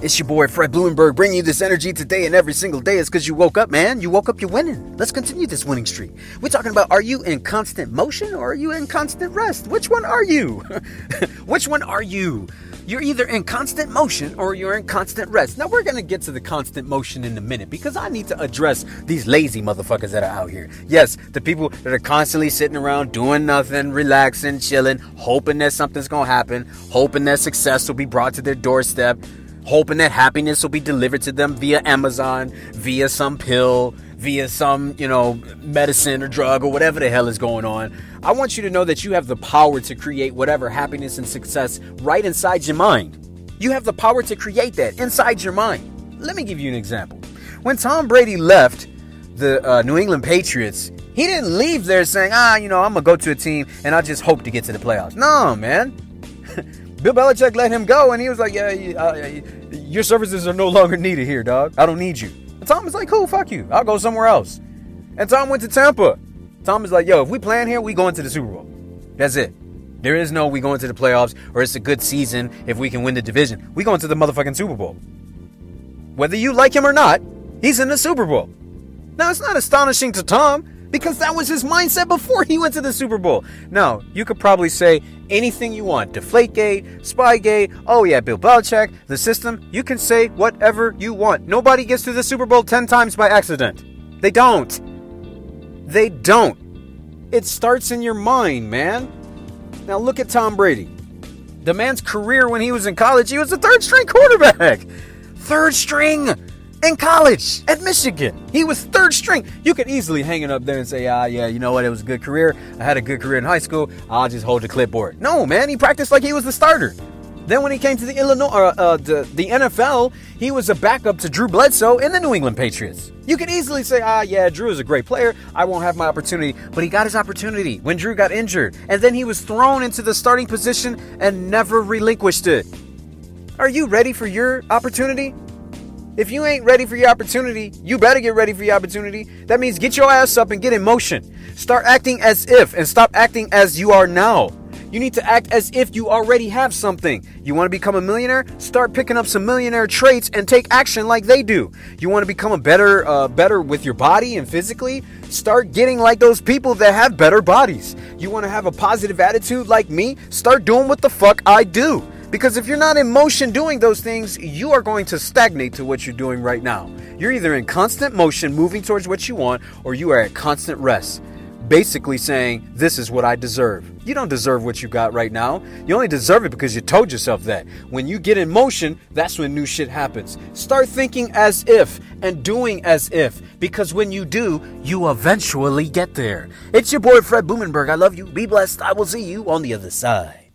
It's your boy Fred Bloomberg bringing you this energy today and every single day. It's because you woke up, man. You woke up, you're winning. Let's continue this winning streak. We're talking about are you in constant motion or are you in constant rest? Which one are you? Which one are you? You're either in constant motion or you're in constant rest. Now, we're going to get to the constant motion in a minute because I need to address these lazy motherfuckers that are out here. Yes, the people that are constantly sitting around doing nothing, relaxing, chilling, hoping that something's going to happen, hoping that success will be brought to their doorstep hoping that happiness will be delivered to them via Amazon, via some pill, via some, you know, medicine or drug or whatever the hell is going on. I want you to know that you have the power to create whatever happiness and success right inside your mind. You have the power to create that inside your mind. Let me give you an example. When Tom Brady left the uh, New England Patriots, he didn't leave there saying, ah, you know, I'm going to go to a team and I just hope to get to the playoffs. No, man. Bill Belichick let him go, and he was like, "Yeah, uh, your services are no longer needed here, dog. I don't need you." And Tom was like, "Cool, fuck you. I'll go somewhere else." And Tom went to Tampa. Tom is like, "Yo, if we plan here, we going to the Super Bowl. That's it. There is no we going to the playoffs or it's a good season if we can win the division. We going to the motherfucking Super Bowl. Whether you like him or not, he's in the Super Bowl. Now it's not astonishing to Tom." Because that was his mindset before he went to the Super Bowl. Now, you could probably say anything you want Deflategate, Spygate, oh yeah, Bill Belichick, the system. You can say whatever you want. Nobody gets to the Super Bowl 10 times by accident. They don't. They don't. It starts in your mind, man. Now, look at Tom Brady. The man's career when he was in college, he was a third string quarterback. Third string in college at Michigan. He was third string. You could easily hang it up there and say, ah, yeah, you know what? It was a good career. I had a good career in high school. I'll just hold the clipboard. No, man, he practiced like he was the starter. Then when he came to the Illinois, uh, uh, the, the NFL, he was a backup to Drew Bledsoe in the New England Patriots. You could easily say, ah, yeah, Drew is a great player. I won't have my opportunity. But he got his opportunity when Drew got injured. And then he was thrown into the starting position and never relinquished it. Are you ready for your opportunity? If you ain't ready for your opportunity, you better get ready for your opportunity. That means get your ass up and get in motion. Start acting as if and stop acting as you are now. You need to act as if you already have something. You want to become a millionaire? Start picking up some millionaire traits and take action like they do. You want to become a better, uh, better with your body and physically? Start getting like those people that have better bodies. You want to have a positive attitude like me? Start doing what the fuck I do. Because if you're not in motion doing those things, you are going to stagnate to what you're doing right now. You're either in constant motion moving towards what you want, or you are at constant rest. Basically saying, This is what I deserve. You don't deserve what you got right now. You only deserve it because you told yourself that. When you get in motion, that's when new shit happens. Start thinking as if and doing as if, because when you do, you eventually get there. It's your boy Fred Blumenberg. I love you. Be blessed. I will see you on the other side.